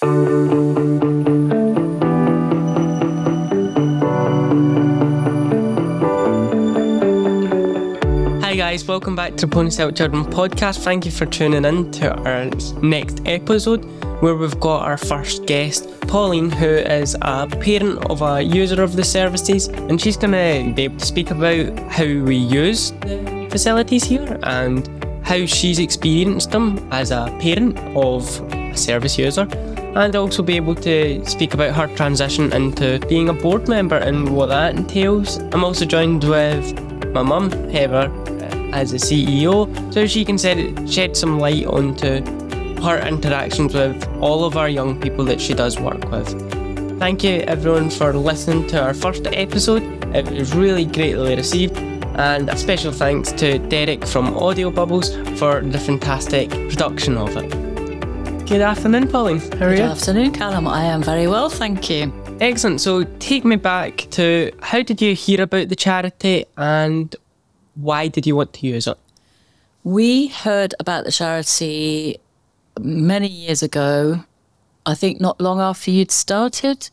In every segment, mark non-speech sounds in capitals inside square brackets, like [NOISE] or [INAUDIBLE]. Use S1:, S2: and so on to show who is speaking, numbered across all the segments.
S1: Hi guys, welcome back to Ponies Help Children podcast. Thank you for tuning in to our next episode where we've got our first guest, Pauline, who is a parent of a user of the services, and she's going to be able to speak about how we use the facilities here and how she's experienced them as a parent of a service user, and also be able to speak about her transition into being a board member and what that entails. I'm also joined with my mum, Heather, uh, as a CEO, so she can shed, shed some light onto her interactions with all of our young people that she does work with. Thank you everyone for listening to our first episode. It was really greatly received, and a special thanks to Derek from AudioBubbles for the fantastic production of it. Good afternoon, Pauline. How are
S2: Good
S1: you?
S2: afternoon, Calum. I am very well, thank you.
S1: Excellent. So take me back to how did you hear about the charity and why did you want to use it?
S2: We heard about the charity many years ago, I think not long after you'd started,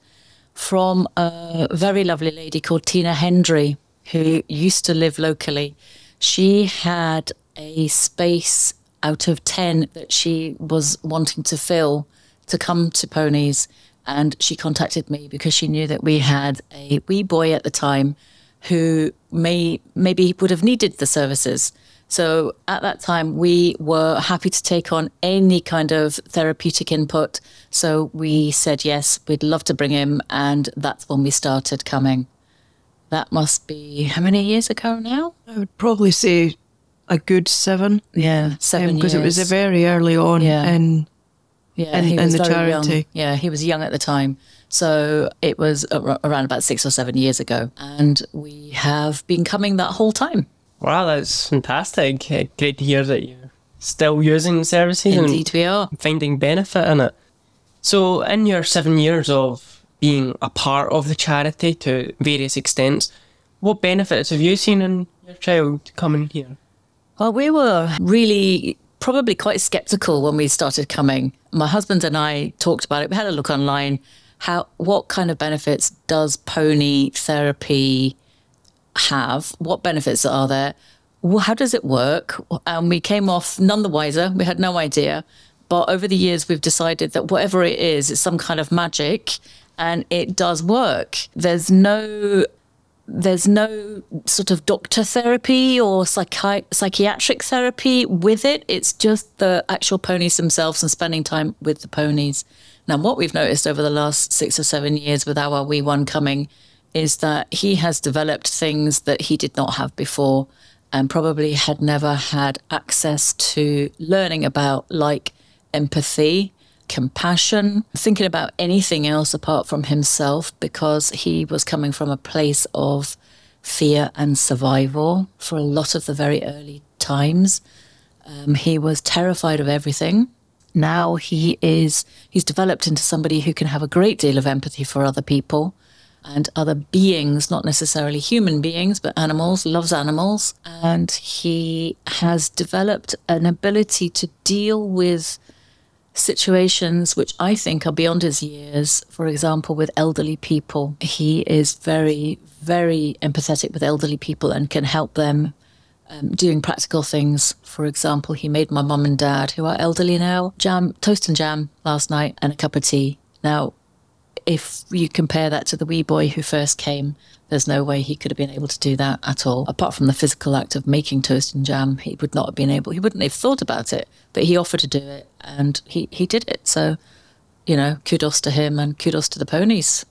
S2: from a very lovely lady called Tina Hendry, who used to live locally. She had a space out of 10 that she was wanting to fill to come to ponies. And she contacted me because she knew that we had a wee boy at the time who may maybe would have needed the services. So at that time, we were happy to take on any kind of therapeutic input. So we said yes, we'd love to bring him, and that's when we started coming. That must be how many years ago now?
S3: I would probably say a good seven.
S2: Yeah, seven um,
S3: Because it was a very early on
S2: Yeah.
S3: in
S2: Yeah,
S3: in-
S2: he
S3: in the
S2: very young.
S3: charity.
S2: Yeah, he was young at the time. So it was ar- around about six or seven years ago. And we have been coming that whole time.
S1: Wow, that's fantastic. Great to hear that you're still using the services
S2: Indeed, we are.
S1: and finding benefit in it. So, in your seven years of being a part of the charity to various extents, what benefits have you seen in your child coming here?
S2: Well, we were really probably quite skeptical when we started coming. My husband and I talked about it. We had a look online. How what kind of benefits does pony therapy have? What benefits are there? How does it work? And we came off none the wiser. We had no idea. But over the years, we've decided that whatever it is, it's some kind of magic and it does work. There's no there's no sort of doctor therapy or psychi- psychiatric therapy with it. It's just the actual ponies themselves and spending time with the ponies. Now, what we've noticed over the last six or seven years with our wee one coming is that he has developed things that he did not have before and probably had never had access to learning about, like empathy, compassion, thinking about anything else apart from himself because he was coming from a place of fear and survival for a lot of the very early times. Um, he was terrified of everything. Now he is, he's developed into somebody who can have a great deal of empathy for other people and other beings, not necessarily human beings, but animals, loves animals. And he has developed an ability to deal with situations which I think are beyond his years. For example, with elderly people, he is very, very empathetic with elderly people and can help them um, doing practical things. For example, he made my mum and dad, who are elderly now, jam, toast and jam last night and a cup of tea. Now, if you compare that to the wee boy who first came, there's no way he could have been able to do that at all. Apart from the physical act of making toast and jam, he would not have been able, he wouldn't have thought about it, but he offered to do it and he, he did it. So, you know, kudos to him and kudos to the ponies.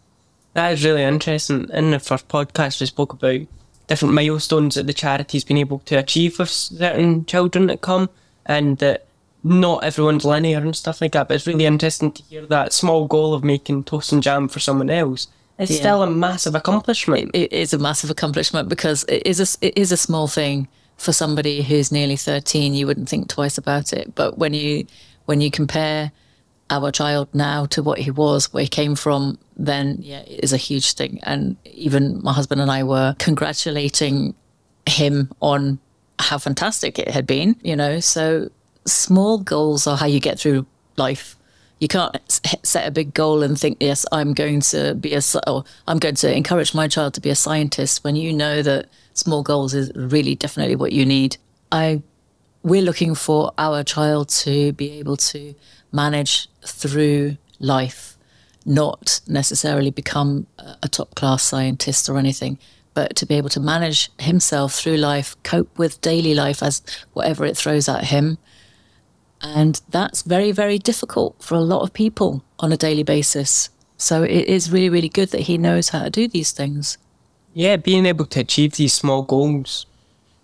S1: That is really interesting. In the first podcast, we spoke about different milestones that the charity's been able to achieve with certain children that come, and that not everyone's linear and stuff like that. But it's really interesting to hear that small goal of making toast and jam for someone else. It's
S2: Yeah.
S1: still a massive accomplishment.
S2: it is a massive accomplishment because it is a, it is a small thing for somebody who's nearly 13 you wouldn't think twice about it but when you when you compare our child now to what he was where he came from then yeah it is a huge thing and even my husband and I were congratulating him on how fantastic it had been you know so small goals are how you get through life You can't set a big goal and think, yes, I'm going to be a, or I'm going to encourage my child to be a scientist when you know that small goals is really definitely what you need. I, we're looking for our child to be able to manage through life, not necessarily become a top class scientist or anything, but to be able to manage himself through life, cope with daily life as whatever it throws at him. And that's very, very difficult for a lot of people on a daily basis. So it is really, really good that he knows how to do these things.
S1: Yeah, being able to achieve these small goals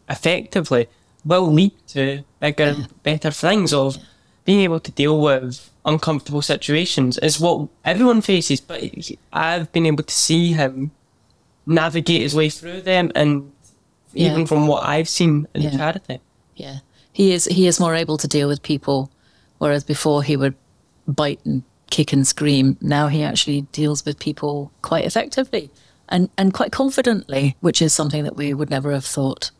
S1: effectively will lead to bigger, better things of being able to deal with uncomfortable situations is what everyone faces. But I've been able to see him navigate his way through them, and
S2: Yeah.
S1: even from what I've seen in
S2: Yeah.
S1: charity.
S2: Yeah. He is he is more able to deal with people, whereas before he would bite and kick and scream. Now he actually deals with people quite effectively and, and quite confidently, which is something that we would never have thought.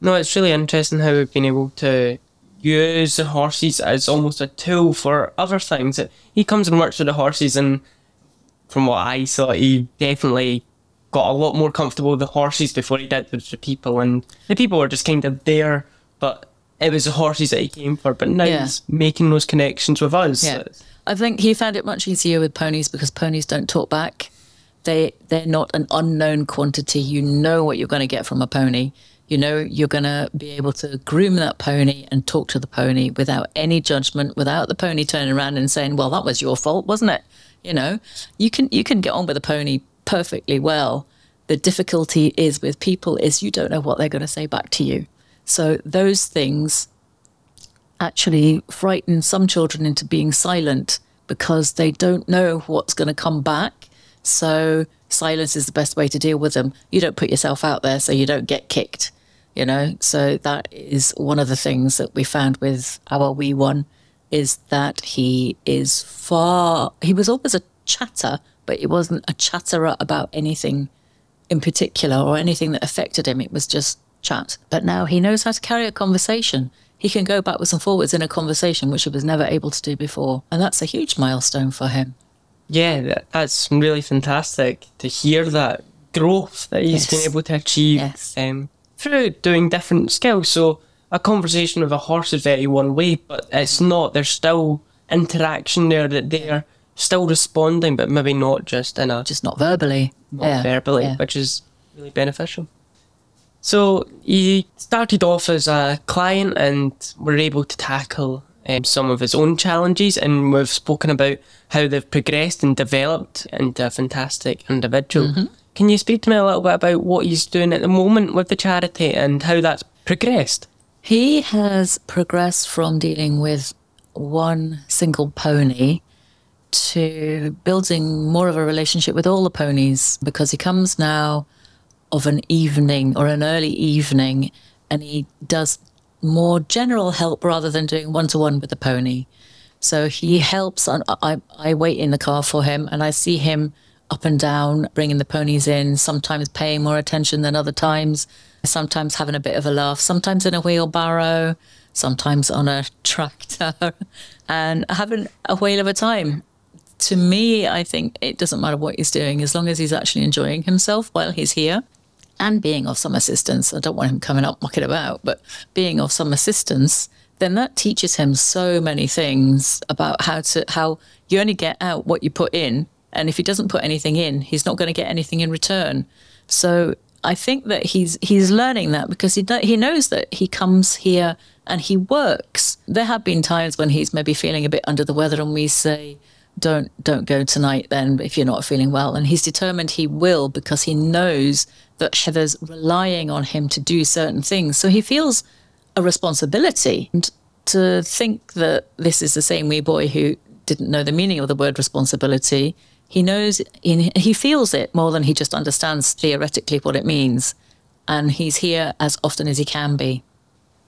S1: No, it's really interesting how we've been able to use the horses as almost a tool for other things. He comes and works with the horses, and from what I saw, he definitely got a lot more comfortable with the horses before he did with the people, and the people were just kind of there, but it was the horses that he came for. But now
S2: Yeah.
S1: he's making those connections with us.
S2: Yeah. I think he found it much easier with ponies because ponies don't talk back. They they're not an unknown quantity. You know what you're going to get from a pony. You know you're going to be able to groom that pony and talk to the pony without any judgment, without the pony turning around and saying, "Well, that was your fault, wasn't it?" You know, you can you can get on with a pony perfectly well. The difficulty is with people is you don't know what they're going to say back to you. So those things actually frighten some children into being silent because they don't know what's going to come back. So silence is the best way to deal with them. You don't put yourself out there so you don't get kicked, you know? So that is one of the things that we found with our wee one is that he is far he was always a chatter, but he wasn't a chatterer about anything in particular or anything that affected him. It was just chat. But now he knows how to carry a conversation. He can go backwards and forwards in a conversation, which he was never able to do before. And that's a huge milestone for him.
S1: Yeah, that's really fantastic to hear that growth that he's
S2: Yes.
S1: been able to achieve
S2: Yes.
S1: um, through doing different skills. So a conversation with a horse is very one way, but it's not. There's still interaction there that they're still responding, but maybe not just in a
S2: Just not verbally.
S1: not
S2: yeah.
S1: verbally,
S2: yeah.
S1: which is really beneficial. So he started off as a client and were able to tackle um, some of his own challenges, and we've spoken about how they've progressed and developed into a fantastic individual.
S2: Mm-hmm.
S1: Can you speak to me a little bit about what he's doing at the moment with the charity and how that's progressed?
S2: He has progressed from dealing with one single pony to building more of a relationship with all the ponies because he comes now of an evening or an early evening and he does more general help rather than doing one to one with the pony. So he helps. And I, I wait in the car for him and I see him up and down, bringing the ponies in, sometimes paying more attention than other times, sometimes having a bit of a laugh, sometimes in a wheelbarrow, sometimes on a [LAUGHS] tractor, and having a whale of a time. To me, I think it doesn't matter what he's doing as long as he's actually enjoying himself while he's here and being of some assistance. I don't want him coming up mucking about, but being of some assistance, then that teaches him so many things about how to how you only get out what you put in, and if he doesn't put anything in, he's not going to get anything in return. So I think that he's he's learning that because he he knows that he comes here and he works. There have been times when he's maybe feeling a bit under the weather, and we say, "Don't don't go tonight then if you're not feeling well." And he's determined he will because he knows that Heather's relying on him to do certain things. So he feels a responsibility. And to think that this is the same wee boy who didn't know the meaning of the word responsibility, he knows, he feels it more than he just understands theoretically what it means. And he's here as often as he can be.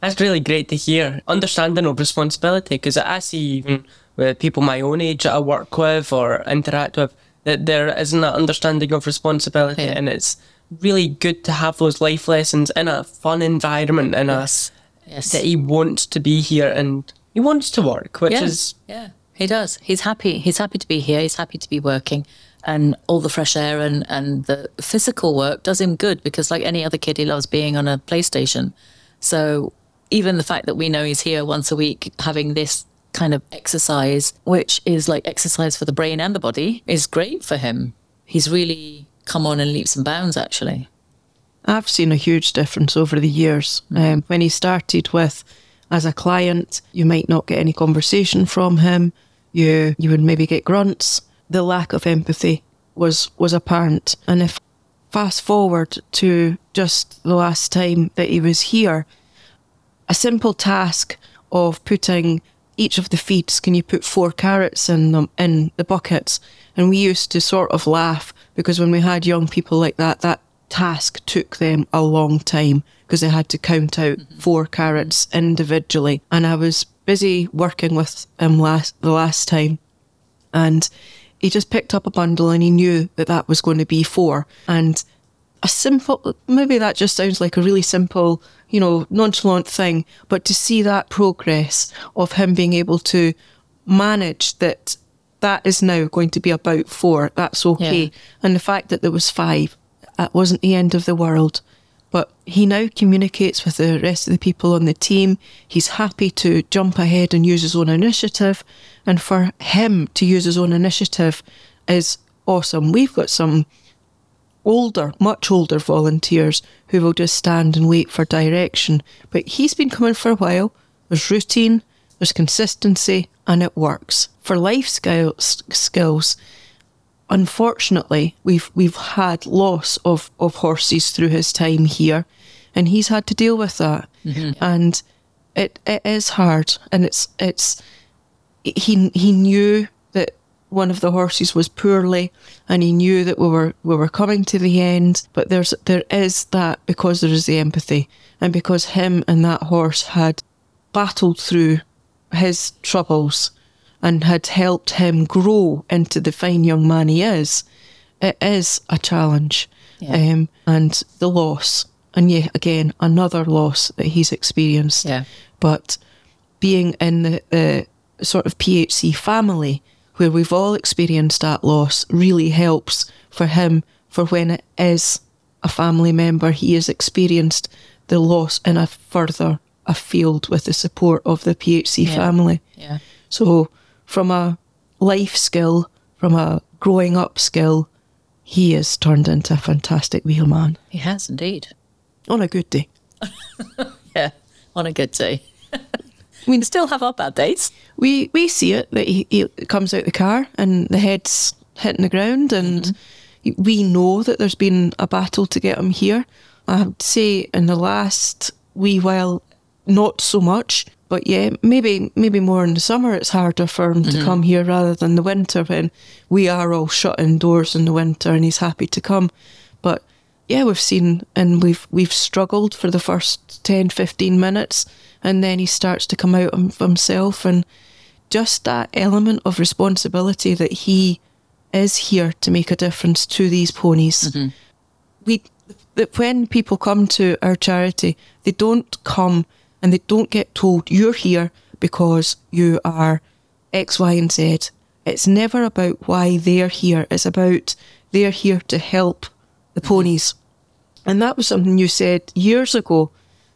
S1: That's really great to hear. Understanding of responsibility, because I see even with people my own age that I work with or interact with, that there isn't that understanding of responsibility,
S2: Yeah.
S1: and it's really good to have those life lessons in a fun environment, in
S2: Yes.
S1: a
S2: Yes.
S1: that he wants to be here and he wants to work, which
S2: yeah.
S1: is
S2: yeah. He does. He's happy. He's happy to be here. He's happy to be working. And all the fresh air and, and the physical work does him good because, like any other kid, he loves being on a PlayStation. So, even the fact that we know he's here once a week having this kind of exercise, which is like exercise for the brain and the body, is great for him. He's really come on in leaps and bounds, actually.
S3: I've seen a huge difference over the years. Um, when he started with as a client, you might not get any conversation from him. You you would maybe get grunts. The lack of empathy was was apparent. And if fast forward to just the last time that he was here, a simple task of putting each of the feeds, can you put four carrots in them in the buckets? And we used to sort of laugh because when we had young people like that, that task took them a long time because they had to count out mm-hmm. four carrots individually. And I was busy working with him last the last time, and he just picked up a bundle and he knew that that was going to be four. And a simple, maybe that just sounds like a really simple, you know, nonchalant thing, but to see that progress of him being able to manage that that is now going to be about four, that's okay.
S2: Yeah.
S3: And the fact that there was five, that wasn't the end of the world. But he now communicates with the rest of the people on the team. He's happy to jump ahead and use his own initiative. And for him to use his own initiative is awesome. We've got some older, much older volunteers who will just stand and wait for direction. But he's been coming for a while. There's routine, there's consistency, and it works. For life skills, skills unfortunately, we've we've had loss of, of horses through his time here, and he's had to deal with that. Mm-hmm. And it it is hard, and it's it's he he knew one of the horses was poorly, and he knew that we were we were coming to the end. But there's there is that because there is the empathy, and because him and that horse had battled through his troubles and had helped him grow into the fine young man he is, it is a challenge.
S2: Yeah.
S3: Um, and the loss, and yeah, again, another loss that he's experienced.
S2: Yeah.
S3: But being in the, the sort of PHC family where we've all experienced that loss really helps for him for when it is a family member, he has experienced the loss in a further afield with the support of the PHC
S2: Yeah.
S3: family.
S2: Yeah.
S3: So, from a life skill, from a growing up skill, he has turned into a fantastic wheelman
S2: He has indeed.
S3: on a good day. [LAUGHS]
S2: Yeah. On a good day. [LAUGHS] we still have our bad days.
S3: We we see it that he, he comes out the car and the head's hitting the ground, and we know that there's been a battle to get him here. I would say in the last wee while, not so much, but yeah, maybe maybe more in the summer. It's harder for him to mm-hmm. come here rather than the winter when we are all shut indoors in the winter, and he's happy to come. But yeah, we've seen and we've we've struggled for the first 10, 15 minutes, and then he starts to come out of himself, and just that element of responsibility that he is here to make a difference to these ponies. Mm-hmm. We that when people come to our charity, they don't come and they don't get told you're here because you are X, Y, and Z. It's never about why they're here. It's about they're here to help the mm-hmm. ponies. And that was something you said years ago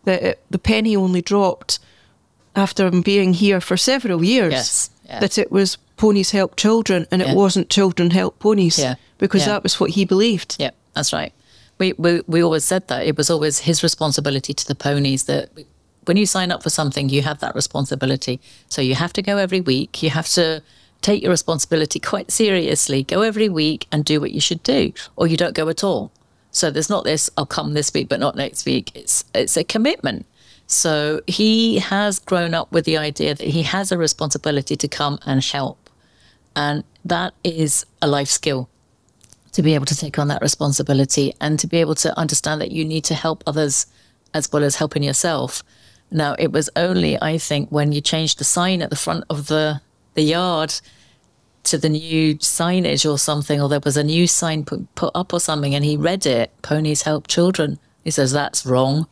S3: that it, the penny only dropped after being here for several years.
S2: Yes, yeah.
S3: That it was ponies help children and
S2: Yeah.
S3: it wasn't children help ponies.
S2: Yeah,
S3: Because that was what he believed.
S2: Yeah, that's right. We, we we always said that it was always his responsibility to the ponies that when you sign up for something, you have that responsibility. So you have to go every week. You have to take your responsibility quite seriously. Go every week and do what you should do, or you don't go at all. So there's not this. I'll come this week, but not next week. It's it's a commitment. So he has grown up with the idea that he has a responsibility to come and help, and that is a life skill to be able to take on that responsibility and to be able to understand that you need to help others as well as helping yourself. Now, it was only, I think, when you changed the sign at the front of the, the yard to the new signage or something, or there was a new sign put, put up or something, and he read it Ponies Help Children. He says, That's wrong.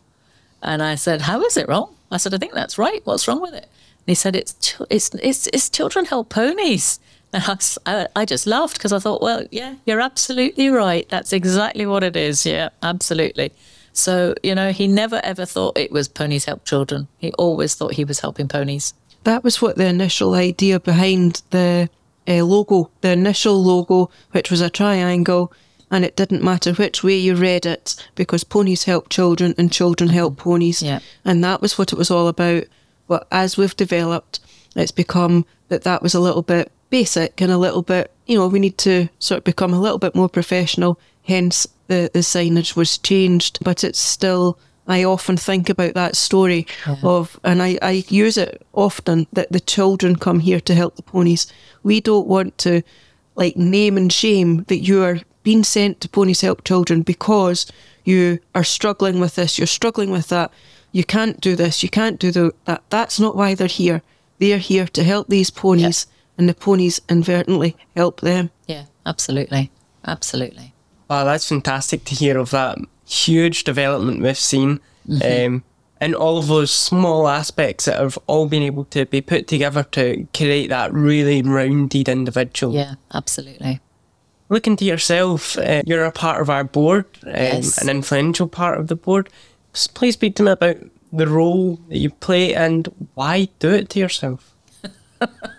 S2: And I said, How is it wrong? I said, I think that's right. What's wrong with it? he said, "It's it's it's, it's children help ponies." And I, I- I just laughed because I thought, well, yeah, you're absolutely right. That's exactly what it is. Yeah, absolutely. So, you know, he never ever thought it was ponies help children. He always thought he was helping ponies.
S3: That was what the initial idea behind the uh, logo, the initial logo, which was a triangle, and it didn't matter which way you read it because ponies help children and children help ponies.
S2: Yeah.
S3: And that was what it was all about. But as we've developed, it's become that that was a little bit basic and a little bit, you know, we need to sort of become a little bit more professional. Hence, the, the signage was changed, but it's still. I often think about that story uh-huh. of, and I, I use it often that the children come here to help the ponies. We don't want to like name and shame that you are being sent to Ponies Help Children because you are struggling with this, you're struggling with that, you can't do this, you can't do the, that. That's not why they're here. They're here to help these ponies, and the ponies inadvertently help them.
S2: Yeah, absolutely. Absolutely.
S1: Wow, that's fantastic to hear of that huge development we've seen. Um, and all of those small aspects that have all been able to be put together to create that really rounded individual.
S2: Yeah, absolutely.
S1: Looking to yourself, uh, you're a part of our board, um,
S2: Yes.
S1: an influential part of the board. S- Please speak to me about the role that you play and why do it to yourself. [LAUGHS]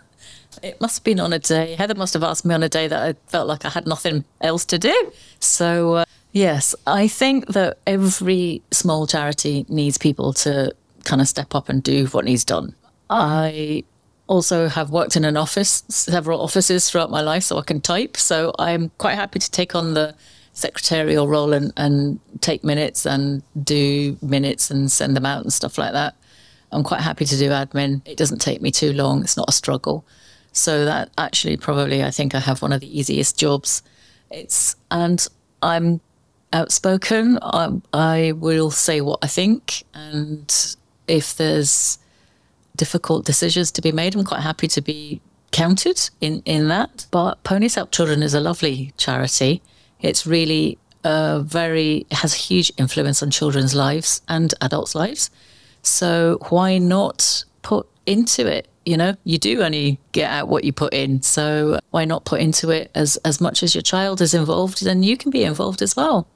S2: It must have been on a day. Heather must have asked me on a day that I felt like I had nothing else to do. So, uh, yes, I think that every small charity needs people to kind of step up and do what needs done. I also have worked in an office, several offices throughout my life, so I can type. So I'm quite happy to take on the secretarial role and, and take minutes and do minutes and send them out and stuff like that. I'm quite happy to do admin. It doesn't take me too long. It's not a struggle. So that actually probably I think I have one of the easiest jobs. It's and I'm outspoken. I, I will say what I think, and if there's difficult decisions to be made, I'm quite happy to be counted in in that. But Ponies Help Children is a lovely charity. It's really a very has a huge influence on children's lives and adults' lives. So why not put into it? You know, you do only get out what you put in. So why not put into it as as much as your child is involved, then you can be involved as well.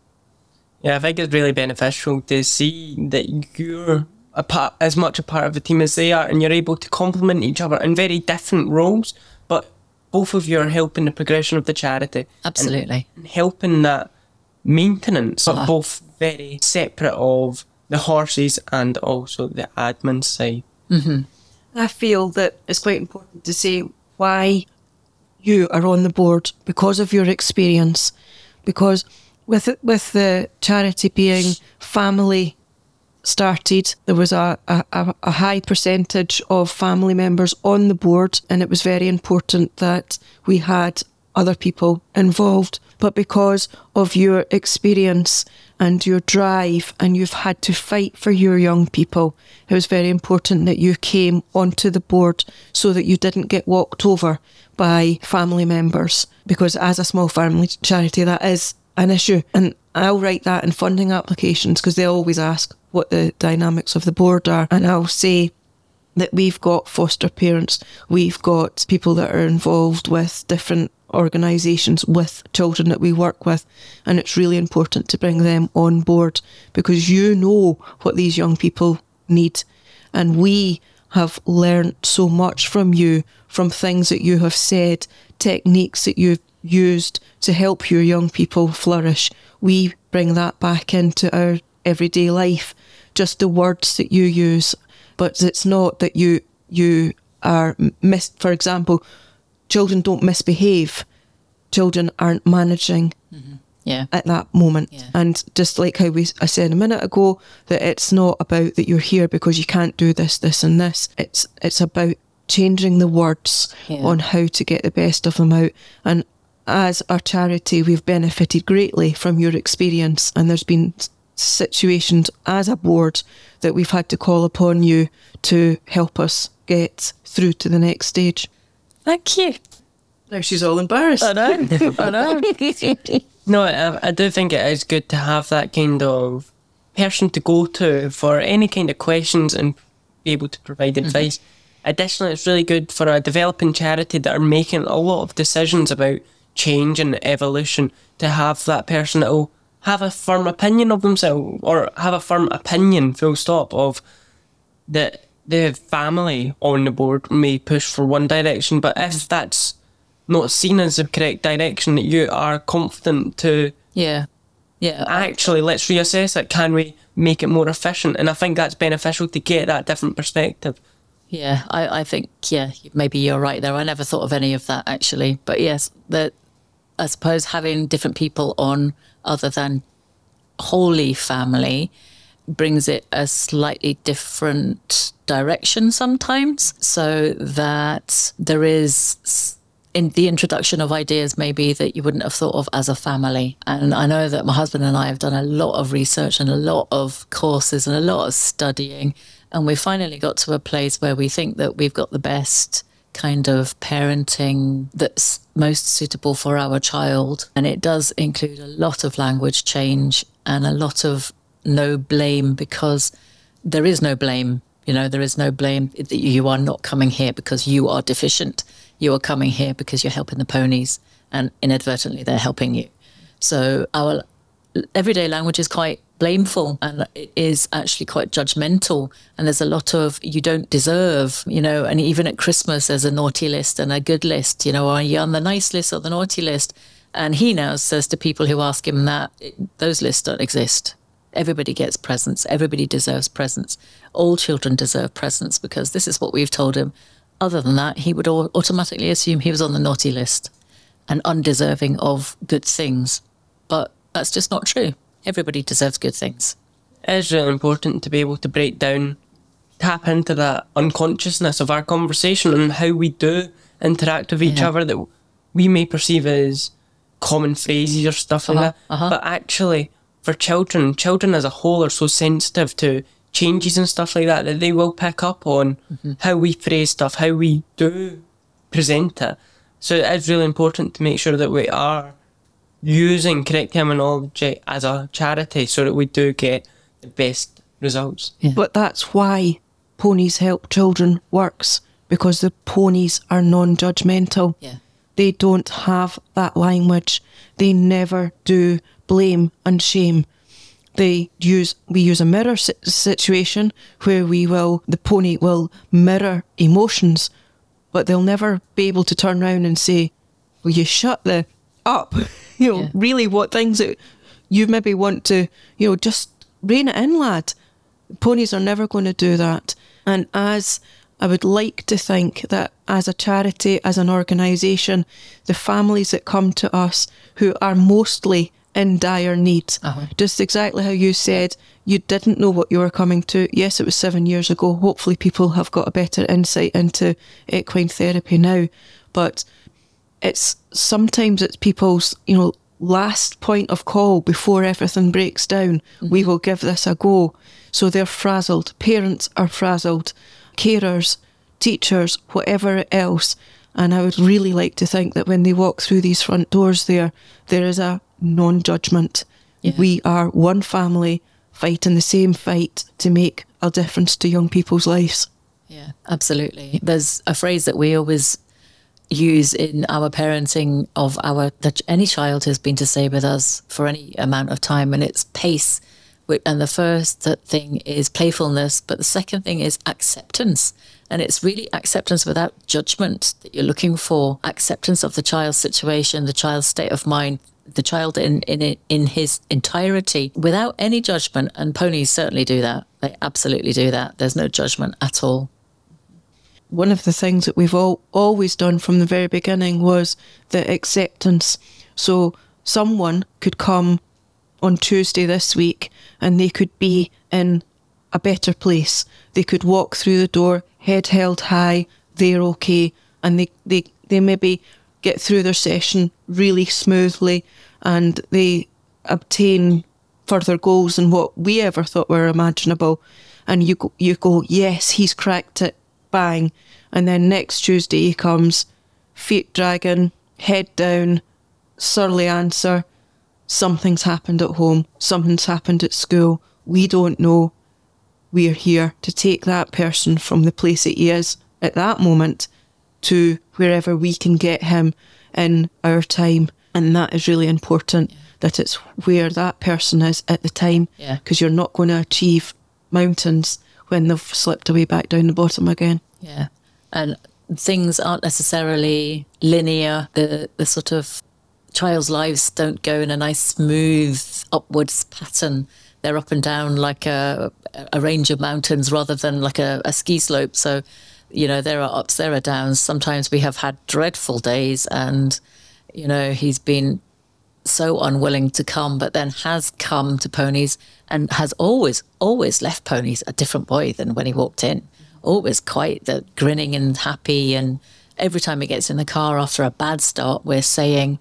S1: Yeah, I think it's really beneficial to see that you're a part, as much a part of the team as they are, and you're able to complement each other in very different roles, but both of you are helping the progression of the charity.
S2: Absolutely.
S1: And helping that maintenance, but
S2: Uh-huh.
S1: both very separate of the horses and also the admin side.
S3: I feel that it's quite important to say why you are on the board because of your experience. Because with with the charity being family started, there was a, a, a- high percentage of family members on the board, and it was very important that we had other people involved. But because of your experience and your drive, and you've had to fight for your young people, it was very important that you came onto the board so that you didn't get walked over by family members. Because as a small family charity, that is an issue. And I'll write that in funding applications because they always ask what the dynamics of the board are. And I'll say that we've got foster parents, we've got people that are involved with different organisations with children that we work with, and it's really important to bring them on board because you know what these young people need, and we have learned so much from you, from things that you have said, techniques that you've used to help your young people flourish. We bring that back into our everyday life, just the words that you use but it's not that you you are mis for example children don't misbehave children aren't managing mm-hmm.
S2: Yeah.
S3: at that moment
S2: Yeah.
S3: and just like how we I said a minute ago that it's not about that you're here because you can't do this this and this it's it's about changing the words
S2: Yeah.
S3: on how to get the best of them out and as our charity we've benefited greatly from your experience and there's been situations as a board that we've had to call upon you to help us get through to the next stage
S2: Thank you.
S3: now she's all embarrassed
S2: I know. I know. [LAUGHS]
S1: No, I, I do think it is good to have that kind of person to go to for any kind of questions and be able to provide mm-hmm. advice. additionally, it's really good for a developing charity that are making a lot of decisions about change and evolution to have that person that will have a firm opinion of themselves or have a firm opinion, full stop, of that the family on the board may push for one direction, but if mm. that's not seen as the correct direction, that you are confident to
S2: Yeah. Yeah.
S1: actually let's reassess it. Can we make it more efficient? And I think that's beneficial to get that different perspective.
S2: Yeah, I, I think yeah, maybe you're right there. I never thought of any of that actually, but yes, that I suppose having different people on other than wholly family brings it a slightly different direction sometimes, so that there is in the introduction of ideas maybe that you wouldn't have thought of as a family. And I know that my husband and I have done a lot of research and a lot of courses and a lot of studying. And we finally got to a place where we think that we've got the best kind of parenting that's most suitable for our child. And it does include a lot of language change and a lot of no blame because there is no blame. You know, there is no blame that you are not coming here because you are deficient. You are coming here because you're helping the ponies and inadvertently they're helping you. So our everyday language is quite blameful and it is actually quite judgmental and there's a lot of you don't deserve you know and even at christmas there's a naughty list and a good list you know are you on the nice list or the naughty list and he now says to people who ask him that those lists don't exist everybody gets presents everybody deserves presents all children deserve presents because this is what we've told him other than that he would automatically assume he was on the naughty list and undeserving of good things but that's just not true. Everybody deserves good things.
S1: It is really important to be able to break down, tap into that unconsciousness of our conversation and how we do interact with each
S2: Yeah.
S1: other that we may perceive as common phrases or stuff like
S2: Uh-huh,
S1: that.
S2: uh-huh.
S1: But actually, for children, children as a whole are so sensitive to changes and stuff like that that they will pick up on
S2: Mm-hmm.
S1: how we phrase stuff, how we do present it. So it is really important to make sure that we are using correct terminology as a charity so that we do get the best results.
S3: But that's why Ponies Help Children works because the ponies are non judgmental.
S2: Yeah.
S3: They don't have that language. They never do blame and shame. They use we use a mirror si- situation where we will the pony will mirror emotions, but they'll never be able to turn around and say, "Will you shut the up?" [LAUGHS] you know,
S2: Yeah.
S3: really what things that you maybe want to, you know, just rein it in, lad. Ponies are never going to do that. And as I would like to think that as a charity, as an organisation, the families that come to us who are mostly in dire need,
S2: Uh-huh.
S3: just exactly how you said, you didn't know what you were coming to. Yes, it was seven years ago. Hopefully, people have got a better insight into equine therapy now. But it's sometimes it's people's you know last point of call before everything breaks down we will give this a go so they're frazzled parents are frazzled carers teachers whatever else and i would really like to think that when they walk through these front doors there there is a non-judgment
S2: Yeah.
S3: we are one family fighting the same fight to make a difference to young people's lives
S2: Yeah, absolutely. There's a phrase that we always use in our parenting of our that any child has been to stay with us for any amount of time, and it's pace. And the first thing is playfulness, but the second thing is acceptance. And it's really acceptance without judgment that you're looking for. Acceptance of the child's situation, the child's state of mind, the child in in in his entirety, without any judgment. And ponies certainly do that. They absolutely do that. There's no judgment at all.
S3: one of the things that we've all always done from the very beginning was the acceptance. So someone could come on Tuesday this week and they could be in a better place. They could walk through the door, head held high, they're okay, and they, they, they maybe get through their session really smoothly and they obtain further goals than what we ever thought were imaginable. And you go, you go, yes, he's cracked it, bang. And then next Tuesday he comes, feet dragging, head down, surly answer. Something's happened at home, something's happened at school. We don't know. We're here to take that person from the place that he is at that moment to wherever we can get him in our time. And that is really important that it's where that person is at the time
S2: Yeah.
S3: because you're not going to achieve mountains when they've slipped away back down the bottom again.
S2: Yeah. And things aren't necessarily linear. The the sort of child's lives don't go in a nice smooth upwards pattern. They're up and down like a a range of mountains rather than like a, a ski slope. So, you know, there are ups, there are downs. Sometimes we have had dreadful days and, you know, he's been so unwilling to come, but then has come to ponies and has always, always left ponies a different boy than when he walked in. Always quite the grinning and happy. And every time he gets in the car after a bad start, we're saying,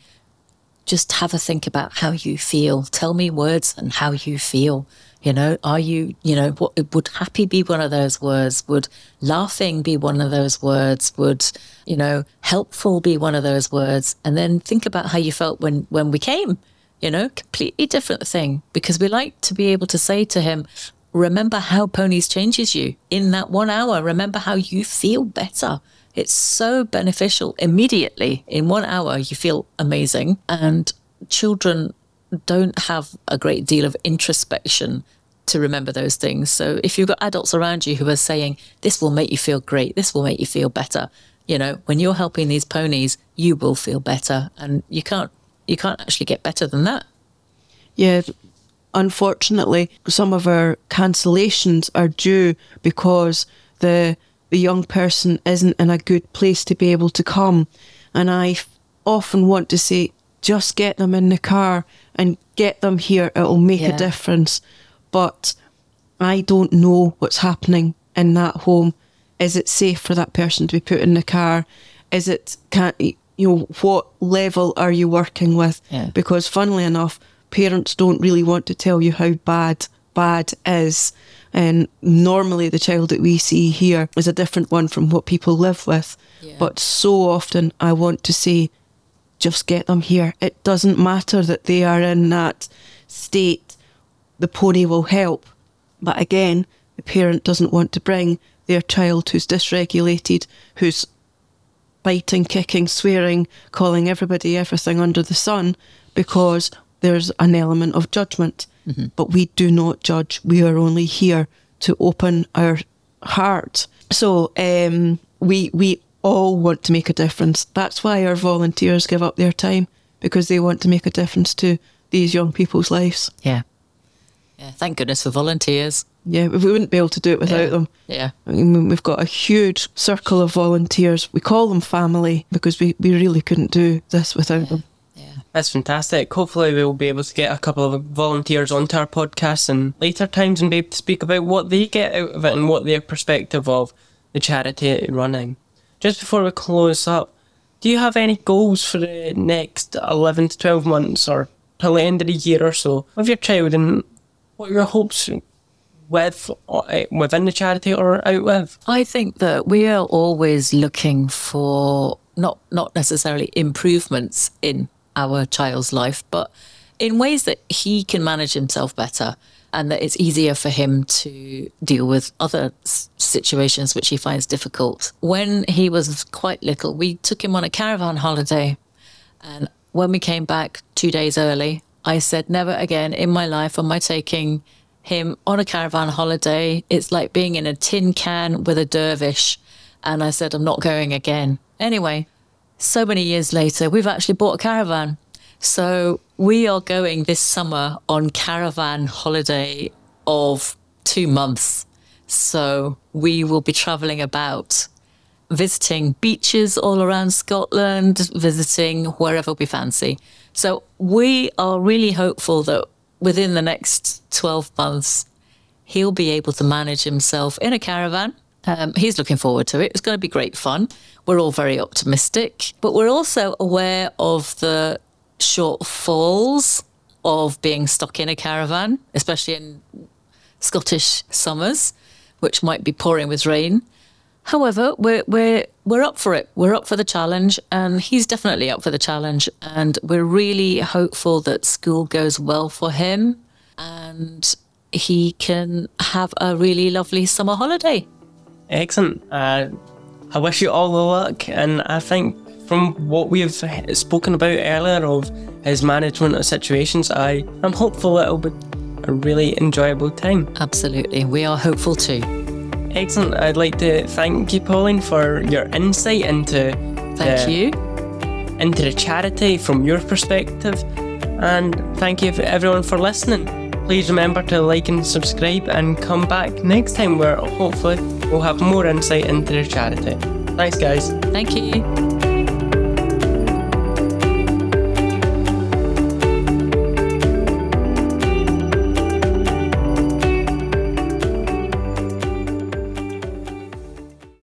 S2: just have a think about how you feel. Tell me words and how you feel. You know, are you, you know, what would happy be one of those words? Would laughing be one of those words? Would, you know, helpful be one of those words? And then think about how you felt when when we came. You know, completely different thing because we like to be able to say to him, remember how ponies changes you in that one hour. Remember how you feel better. It's so beneficial immediately. In one hour, you feel amazing. And children don't have a great deal of introspection to remember those things. So if you've got adults around you who are saying, this will make you feel great, this will make you feel better, you know, when you're helping these ponies, you will feel better. And you can't you can't actually get better than that.
S3: Yeah, unfortunately, some of our cancellations are due because the the young person isn't in a good place to be able to come, and I often want to say, just get them in the car and get them here. It'll make
S2: Yeah.
S3: a difference, but I don't know what's happening in that home. Is it safe for that person to be put in the car? Is it can't you know what level are you working with?
S2: Yeah.
S3: Because funnily enough, parents don't really want to tell you how bad bad is. And normally the child that we see here is a different one from what people live with.
S2: Yeah.
S3: But so often I want to say, just get them here. It doesn't matter that they are in that state. The pony will help. But again, the parent doesn't want to bring their child who's dysregulated, who's biting, kicking, swearing, calling everybody everything under the sun because there's an element of judgment. But we do not judge. We are only here to open our heart. So um, we we all want to make a difference. That's why our volunteers give up their time because they want to make a difference to these young people's lives.
S2: Yeah. Yeah. Thank goodness for volunteers.
S3: Yeah, we wouldn't be able to do it without
S2: Yeah.
S3: them.
S2: Yeah.
S3: I mean, we've got a huge circle of volunteers. We call them family because we, we really couldn't do this without them.
S2: Yeah.
S1: That's fantastic. Hopefully, we'll be able to get a couple of volunteers onto our podcast in later times and be able to speak about what they get out of it and what their perspective of the charity running. Just before we close up, do you have any goals for the next 11 to 12 months or till the end of the year or so with your child and what are your hopes with uh, within the charity or out with?
S2: I think that we are always looking for not not necessarily improvements in our child's life, but in ways that he can manage himself better and that it's easier for him to deal with other situations which he finds difficult. When he was quite little, we took him on a caravan holiday and when we came back two days early, I said, never again in my life am I taking him on a caravan holiday. It's like being in a tin can with a dervish. And I said, I'm not going again. Anyway, so many years later, we've actually bought a caravan. So we are going this summer on caravan holiday of two months. So we will be traveling about visiting beaches all around Scotland, visiting wherever we fancy. So we are really hopeful that within the next 12 months, he'll be able to manage himself in a caravan. Um, he's looking forward to it. It's going to be great fun. We're all very optimistic, but we're also aware of the shortfalls of being stuck in a caravan, especially in Scottish summers, which might be pouring with rain. However, we're we're we're up for it. We're up for the challenge, and he's definitely up for the challenge. And we're really hopeful that school goes well for him, and he can have a really lovely summer holiday.
S1: Excellent. Uh, I wish you all the luck, and I think from what we've spoken about earlier of his management of situations, I am hopeful it'll be a really enjoyable time.
S2: Absolutely. We are hopeful too.
S1: Excellent. I'd like to thank you, Pauline, for your insight into
S2: Thank
S1: the,
S2: you.
S1: into the charity from your perspective. And thank you for everyone for listening. Please remember to like and subscribe and come back next time where hopefully we'll have more insight into the charity. Thanks guys.
S2: Thank you.